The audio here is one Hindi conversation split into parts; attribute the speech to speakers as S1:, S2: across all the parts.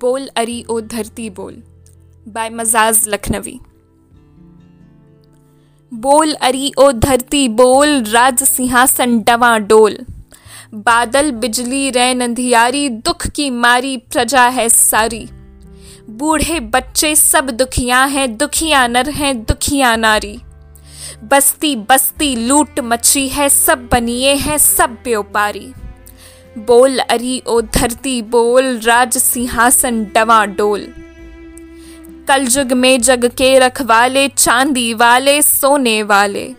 S1: बोल अरी ओ धरती बोल बाय मजाज लखनवी बोल अरी ओ धरती बोल, राज सिंहासन डवा डोल। बादल बिजली रैन अंधियारी दुख की मारी प्रजा है सारी। बूढ़े बच्चे सब दुखिया हैं, दुखिया नर हैं, दुखिया नारी। बस्ती बस्ती लूट मची है, सब बनिए हैं, सब व्यापारी बोल अरी ओ धरती, बोल राज सिंहासन, डवा डोल। कल जुग में जग के रखवाले, चांदी वाले, सोने वाले।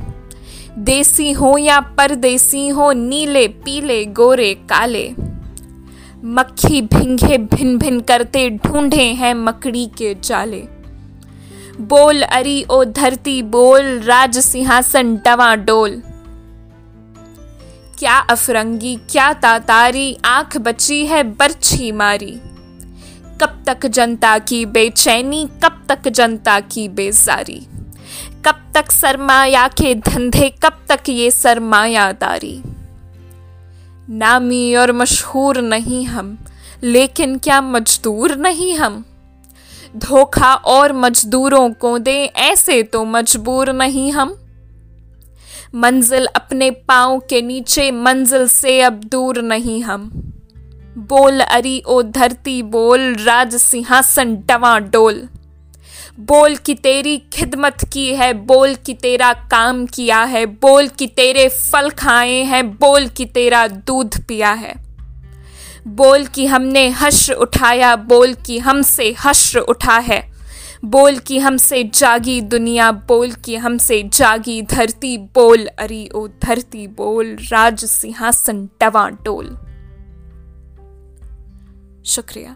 S1: देसी हो या परदेसी हो, नीले, पीले, गोरे, काले। मक्खी भिंगे भिन भिन करते ढूंढे हैं मकड़ी के जाले। बोल अरी ओ धरती, बोल राज सिंहासन, डवा डोल। क्या अफरंगी, क्या तातारी, आँख बची है, बरछी मारी। कब तक जनता की बेचैनी, कब तक जनता की बेजारी। कब तक सरमाया के धंधे, कब तक ये सरमायादारी। नामी और मशहूर नहीं हम, लेकिन क्या मजदूर नहीं हम। धोखा और मजदूरों को दे, ऐसे तो मजबूर नहीं हम। मंजिल अपने पाँव के नीचे, मंजिल से अब दूर नहीं हम। बोल अरी ओ धरती, बोल राज सिंहासन डवा डोल। बोल कि तेरी खिदमत की है, बोल कि तेरा काम किया है, बोल कि तेरे फल खाए हैं, बोल कि तेरा दूध पिया है। बोल कि हमने हश्र उठाया, बोल कि हमसे हश्र उठा है। बोल की हमसे जागी दुनिया, बोल की हमसे जागी धरती, बोल, अरी ओ धरती, बोल, राज सिंहासन टवा टोल शुक्रिया।